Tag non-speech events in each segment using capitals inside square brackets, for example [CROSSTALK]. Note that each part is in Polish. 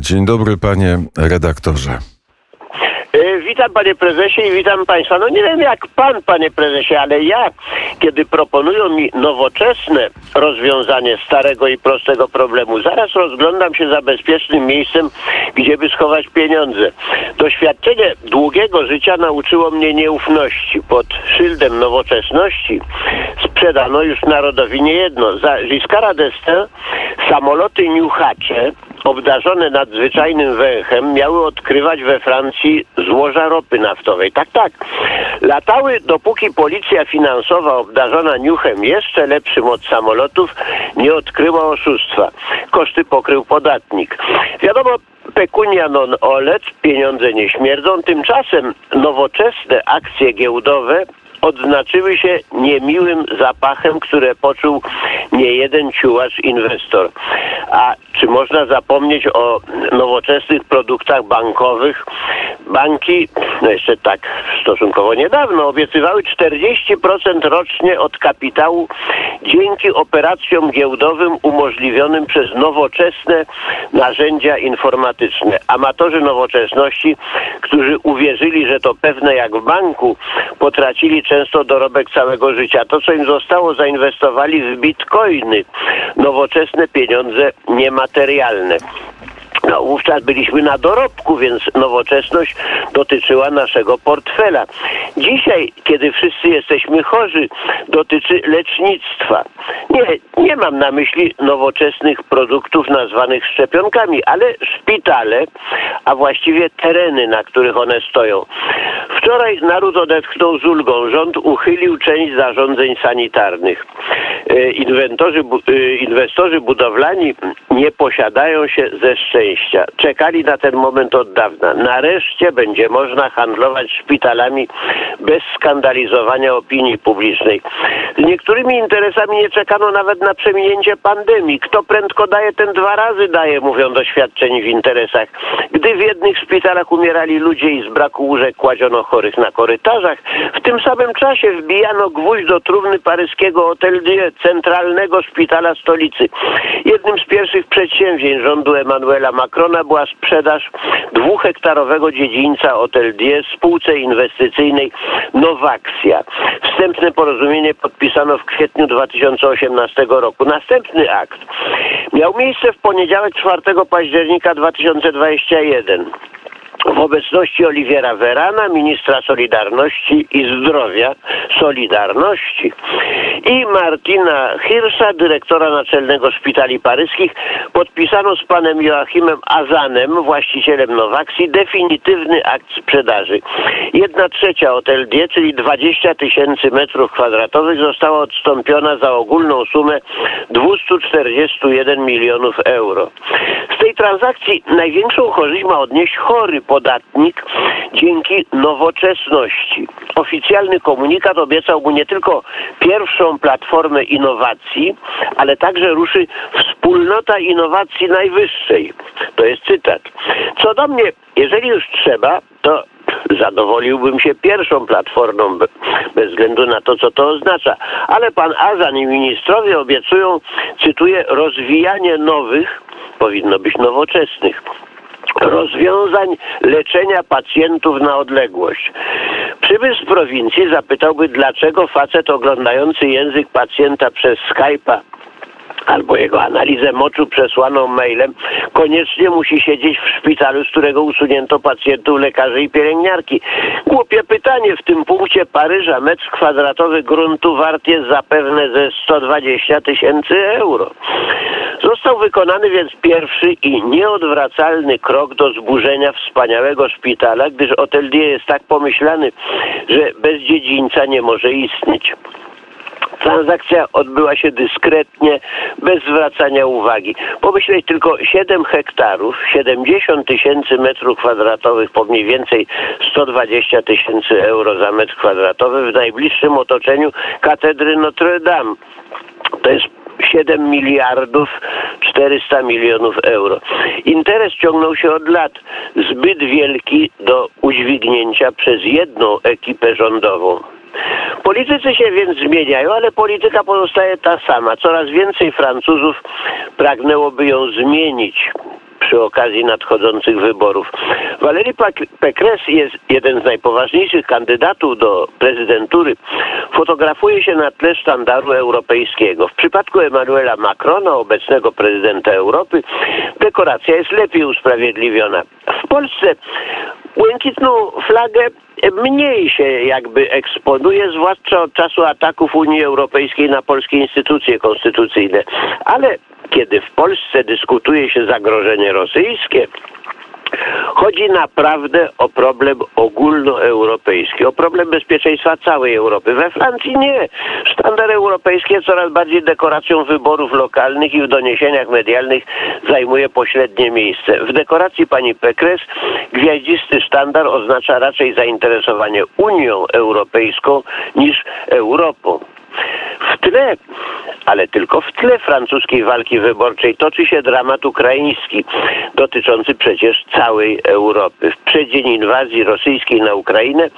Dzień dobry, panie redaktorze. E, witam panie prezesie i witam państwa. No nie wiem jak pan, panie prezesie, ale ja, kiedy proponują mi nowoczesne rozwiązanie starego i prostego problemu, zaraz rozglądam się za bezpiecznym miejscem, gdzie by schować pieniądze. Doświadczenie długiego życia nauczyło mnie nieufności. Pod szyldem nowoczesności sprzedano już narodowi niejedno. Za Giscard d'Estaing samoloty niuchacze obdarzone nadzwyczajnym węchem miały odkrywać we Francji złoża ropy naftowej. Tak, tak. Latały, dopóki policja finansowa obdarzona niuchem jeszcze lepszym od samolotów nie odkryła oszustwa. Koszty pokrył podatnik. Wiadomo, pecunia non olet, pieniądze nie śmierdzą. Tymczasem nowoczesne akcje giełdowe odznaczyły się niemiłym zapachem, które poczuł niejeden ciułacz inwestor. A czy można zapomnieć o nowoczesnych produktach bankowych? Banki, no jeszcze tak stosunkowo niedawno, obiecywały 40% rocznie od kapitału dzięki operacjom giełdowym umożliwionym przez nowoczesne narzędzia informatyczne. Amatorzy nowoczesności, którzy uwierzyli, że to pewne jak w banku, potracili często dorobek całego życia. To, co im zostało, zainwestowali w bitcoiny, nowoczesne pieniądze niematerialne. No, wówczas byliśmy na dorobku, więc nowoczesność dotyczyła naszego portfela. Dzisiaj, kiedy wszyscy jesteśmy chorzy, dotyczy lecznictwa. Nie, nie mam na myśli nowoczesnych produktów nazwanych szczepionkami, ale szpitale, a właściwie tereny, na których one stoją. Wczoraj naród odetchnął z ulgą. Rząd uchylił część zarządzeń sanitarnych. E, inwentorzy, e, inwestorzy budowlani nie posiadają się ze szczęścia. Czekali na ten moment od dawna. Nareszcie będzie można handlować szpitalami bez skandalizowania opinii publicznej. Z niektórymi interesami nie czekano nawet na przeminięcie pandemii. Kto prędko daje, ten dwa razy daje, mówią doświadczeni w interesach. Gdy w jednych szpitalach umierali ludzie i z braku łóżek kładziono chorych na korytarzach, w tym samym czasie wbijano gwóźdź do trumny paryskiego Hotel Dieu, centralnego szpitala stolicy. Jednym z pierwszych przedsięwzięć rządu Emmanuela Macrona była sprzedaż dwuhektarowego dziedzińca Hotel Dieu spółce inwestycyjnej Nowaxia. Wstępne porozumienie podpisano w kwietniu 2018 roku. Następny akt miał miejsce w poniedziałek 4 października 2021 w obecności Oliwiera Verana, ministra Solidarności i Zdrowia Solidarności i Martina Hirsza, dyrektora naczelnego Szpitali Paryskich, podpisano z panem Joachimem Azanem, właścicielem Nowaxi, definitywny akt sprzedaży. Jedna trzecia Hotel D, czyli 20 tysięcy metrów kwadratowych, została odstąpiona za ogólną sumę 241 milionów euro. Z tej transakcji największą korzyść ma odnieść chory podatnik dzięki nowoczesności. Oficjalny komunikat obiecał mu nie tylko pierwszą platformę innowacji, ale także ruszy wspólnota innowacji najwyższej. To jest cytat. Co do mnie, jeżeli już trzeba, to zadowoliłbym się pierwszą platformą, bez względu na to, co to oznacza. Ale pan Azan i ministrowie obiecują, cytuję, rozwijanie nowych, powinno być nowoczesnych, rozwiązań leczenia pacjentów na odległość. Przybysz z prowincji zapytałby, dlaczego facet oglądający język pacjenta przez Skype'a albo jego analizę moczu przesłaną mailem, koniecznie musi siedzieć w szpitalu, z którego usunięto pacjentów, lekarzy i pielęgniarki. Głupie pytanie. W tym punkcie Paryża metr kwadratowy gruntu wart jest zapewne ze 120 tysięcy euro. Został wykonany więc pierwszy i nieodwracalny krok do zburzenia wspaniałego szpitala, gdyż Hotel Dieu jest tak pomyślany, że bez dziedzińca nie może istnieć. Transakcja odbyła się dyskretnie, bez zwracania uwagi. Pomyśleć tylko 7 hektarów, 70 tysięcy metrów kwadratowych po mniej więcej 120 tysięcy euro za metr kwadratowy w najbliższym otoczeniu katedry Notre Dame. To jest 7 miliardów 400 milionów euro. Interes ciągnął się od lat, zbyt wielki do udźwignięcia przez jedną ekipę rządową. Politycy się więc zmieniają, ale polityka pozostaje ta sama. Coraz więcej Francuzów pragnęłoby ją zmienić przy okazji nadchodzących wyborów. Valery Pécresse jest jeden z najpoważniejszych kandydatów do prezydentury. Fotografuje się na tle sztandaru europejskiego. W przypadku Emmanuela Macrona, obecnego prezydenta Europy, dekoracja jest lepiej usprawiedliwiona. W Polsce błękitną flagę mniej się jakby eksponuje, zwłaszcza od czasu ataków Unii Europejskiej na polskie instytucje konstytucyjne. Ale kiedy w Polsce dyskutuje się zagrożenie rosyjskie, Chodzi naprawdę o problem ogólnoeuropejski, o problem bezpieczeństwa całej Europy. We Francji nie. Sztandar europejski jest coraz bardziej dekoracją wyborów lokalnych i w doniesieniach medialnych zajmuje pośrednie miejsce. W dekoracji pani Pekres gwiaździsty sztandar oznacza raczej zainteresowanie Unią Europejską niż Europą. W tle, ale tylko w tle francuskiej walki wyborczej toczy się dramat ukraiński, dotyczący przecież całej Europy. W przeddzień inwazji rosyjskiej na Ukrainę,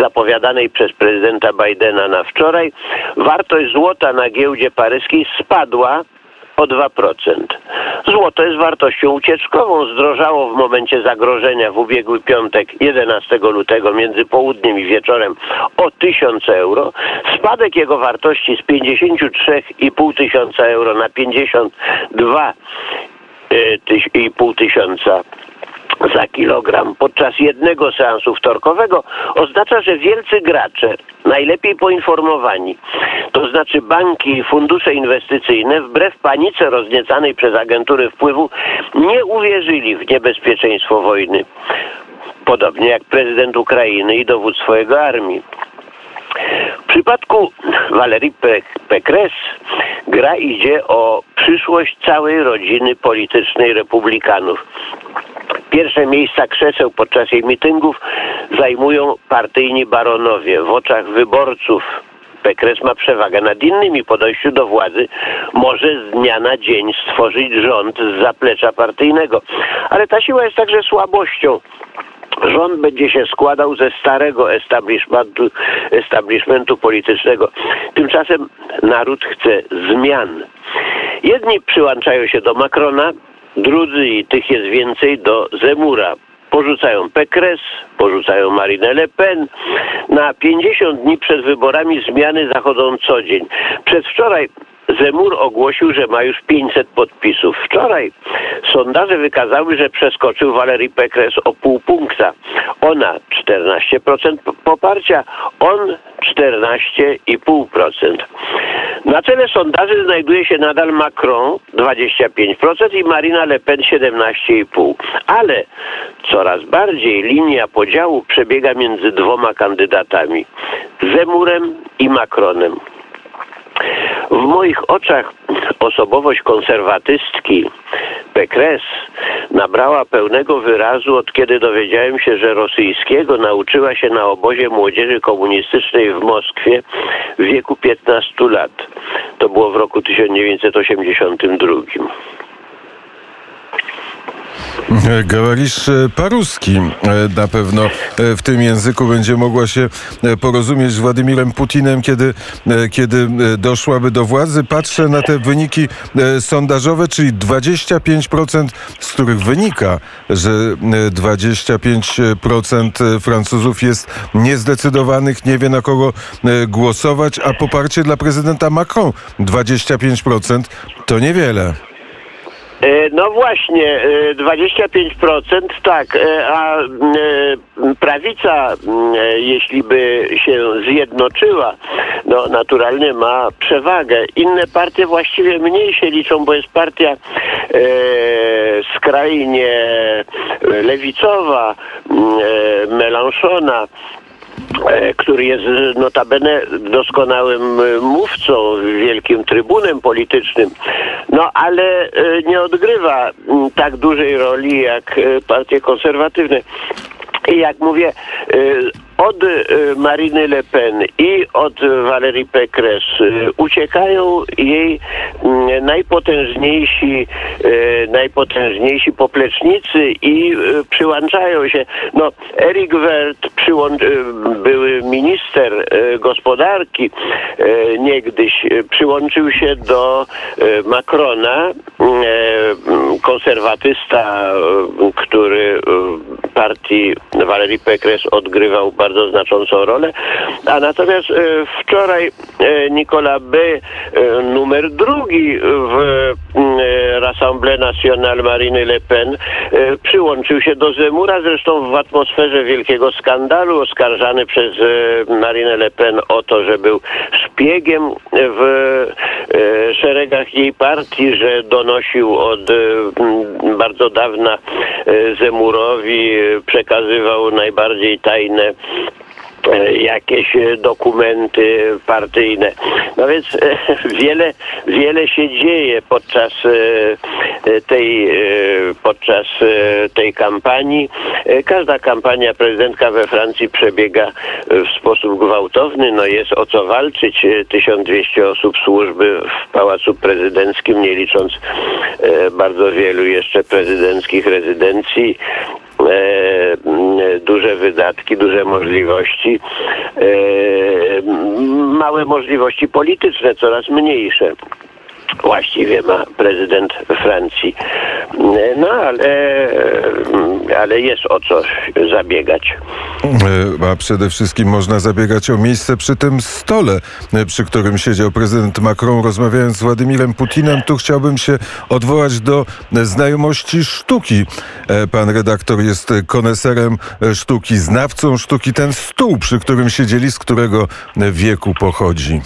zapowiadanej przez prezydenta Bidena na wczoraj, wartość złota na giełdzie paryskiej spadła o 2%. Złoto jest wartością ucieczkową. Zdrożało w momencie zagrożenia w ubiegły piątek 11 lutego między południem i wieczorem o 1000 euro. Spadek jego wartości z 53,5 tysiąca euro na 52,5 e, tysiąca za kilogram podczas jednego seansu wtorkowego oznacza, że wielcy gracze, najlepiej poinformowani, to znaczy banki i fundusze inwestycyjne, wbrew panice rozniecanej przez agentury wpływu, nie uwierzyli w niebezpieczeństwo wojny. Podobnie jak prezydent Ukrainy i dowództwo jego armii. W przypadku Valerii Pécresse gra idzie o przyszłość całej rodziny politycznej republikanów. Pierwsze miejsca krzeseł podczas jej mitungów zajmują partyjni baronowie. W oczach wyborców Pekres ma przewagę nad innymi po dojściu do władzy. Może z dnia na dzień stworzyć rząd z zaplecza partyjnego. Ale ta siła jest także słabością. Rząd będzie się składał ze starego establishmentu, establishmentu politycznego. Tymczasem naród chce zmian. Jedni przyłączają się do Macrona, drudzy i tych jest więcej do Zemura. Porzucają Pekres, porzucają Marine Le Pen. Na 50 dni przed wyborami zmiany zachodzą co dzień. Przedwczoraj Zemur ogłosił, że ma już 500 podpisów. Wczoraj sondaże wykazały, że przeskoczył Valerii Pekres o pół punkta. Ona 14% poparcia, on 14,5%. Na czele sondaży znajduje się nadal Macron 25% i Marina Le Pen 17,5%. Ale coraz bardziej linia podziału przebiega między dwoma kandydatami Zemurem i Macronem. W moich oczach osobowość konserwatystki Pekres nabrała pełnego wyrazu od kiedy dowiedziałem się, że rosyjskiego nauczyła się na obozie młodzieży komunistycznej w Moskwie w wieku 15 lat. To było w roku 1982. Gawarisz Paruski e, na pewno e, w tym języku będzie mogła się e, porozumieć z Władimirem Putinem, kiedy, kiedy doszłaby do władzy. Patrzę na te wyniki sondażowe, czyli 25%, z których wynika, że 25% Francuzów jest niezdecydowanych, nie wie na kogo głosować, a poparcie dla prezydenta Macron 25% to niewiele. E, no właśnie, 25% e, tak, e, a prawica, jeśli by się zjednoczyła, no naturalnie ma przewagę. Inne partie właściwie mniej się liczą, bo jest partia skrajnie lewicowa, e, Melanchona, który jest notabene doskonałym e, mówcą, wielkim trybunem politycznym, no ale e, nie odgrywa tak dużej roli jak partie konserwatywne. I jak mówię, od y, Mariny Le Pen i od Valérie Pécresse y, uciekają jej mm, najpotężniejsi, y, najpotężniejsi poplecznicy i przyłączają się. No, Eric Wert, były minister gospodarki niegdyś, przyłączył się do Macrona, y, konserwatysta, który partii Valerii Pécresse odgrywał bardzo znaczącą rolę. A natomiast e, wczoraj e, Nicolas B., e, numer drugi w Rassemblée Nationale Marine Le Pen, przyłączył się do Zemura, zresztą w atmosferze wielkiego skandalu, oskarżany przez Marine Le Pen o to, że był szpiegiem w szeregach jej partii, że donosił od bardzo dawna Zemurowi, przekazywał najbardziej tajne e, jakieś e, dokumenty partyjne. No więc e, [LAUGHS] wiele, wiele się dzieje podczas tej, podczas tej kampanii. Każda kampania prezydentka we Francji przebiega w sposób gwałtowny. No jest o co walczyć. E, 1200 osób służby w Pałacu Prezydenckim, nie licząc bardzo wielu jeszcze prezydenckich rezydencji duże wydatki, duże możliwości, e, małe możliwości polityczne, coraz mniejsze. Właściwie ma prezydent Francji. No ale, ale jest o co zabiegać. E, A przede wszystkim można zabiegać o miejsce przy tym stole, e, przy którym siedział prezydent Macron rozmawiając z Władimirem Putinem. Tu chciałbym się odwołać do e, znajomości sztuki. Pan redaktor jest koneserem sztuki, znawcą sztuki. Ten stół, przy którym siedzieli, z którego wieku pochodzi.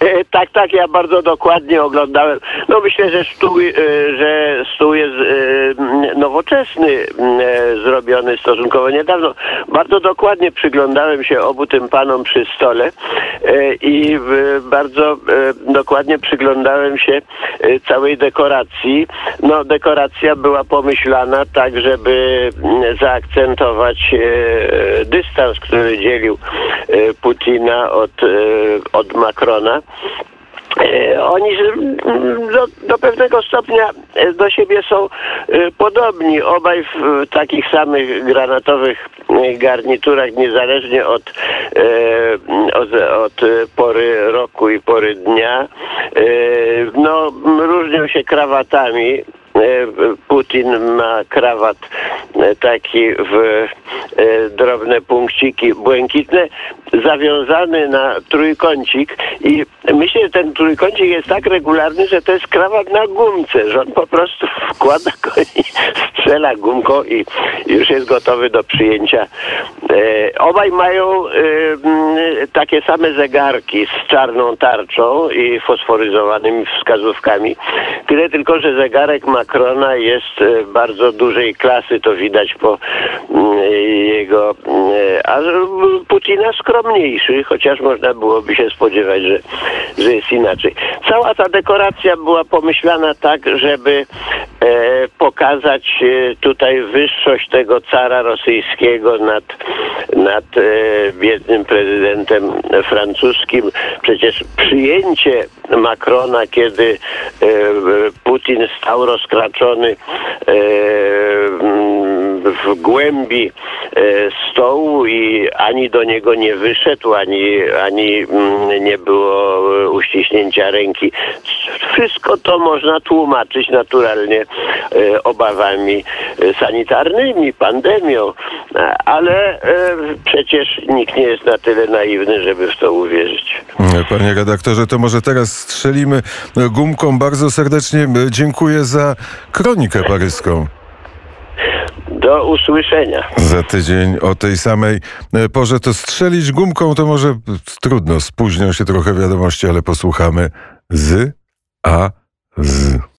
[LAUGHS] Tak, tak, ja bardzo dokładnie oglądałem. No myślę, że stół, e, że stół jest m, nowoczesny, e, zrobiony stosunkowo niedawno. Bardzo dokładnie przyglądałem się obu tym panom przy stole i bardzo dokładnie przyglądałem się całej dekoracji. No dekoracja była pomyślana tak, żeby zaakcentować dystans, który dzielił Putina od, od Macrona. E, Oni do, do pewnego stopnia e, do siebie są e, podobni. Obaj w takich samych granatowych garniturach, niezależnie od, od, od pory roku i pory dnia. No, różnią się krawatami. Putin ma krawat taki w drobne punkciki błękitne, zawiązany na trójkącik i myślę, że ten trójkącik jest tak regularny, że to jest krawat na gumce, że on po prostu wkłada go i [LAUGHS] strzela gumką i już jest gotowy do przyjęcia. E, obaj mają e, m, takie same zegarki z czarną tarczą i fosforyzowanymi wskazówkami. Tyle tylko, że zegarek Macrona jest e, bardzo dużej klasy, to widać po mm, jego, mm, a Putina skromniejszy, chociaż można byłoby się spodziewać, że, że jest inaczej. Cała ta dekoracja była pomyślana tak, żeby e, pokazać e, tutaj wyższość tego cara rosyjskiego nad, nad e, biednym prezydentem francuskim. Przecież przyjęcie Macrona, kiedy e, Putin stał rozkraczony e, w głębi e, stołu i ani do niego nie wyszedł, ani, ani mm, nie było e, uściśnięcia ręki. Wszystko to można tłumaczyć naturalnie e, obawami sanitarnymi, pandemią, ale przecież nikt nie jest na tyle naiwny, żeby w to uwierzyć. Panie redaktorze, to może teraz strzelimy gumką. Bardzo serdecznie dziękuję za kronikę paryską. Do usłyszenia. Za tydzień o tej samej e, porze to strzelić gumką to może e, trudno, spóźnią się trochę wiadomości, ale posłuchamy z a z.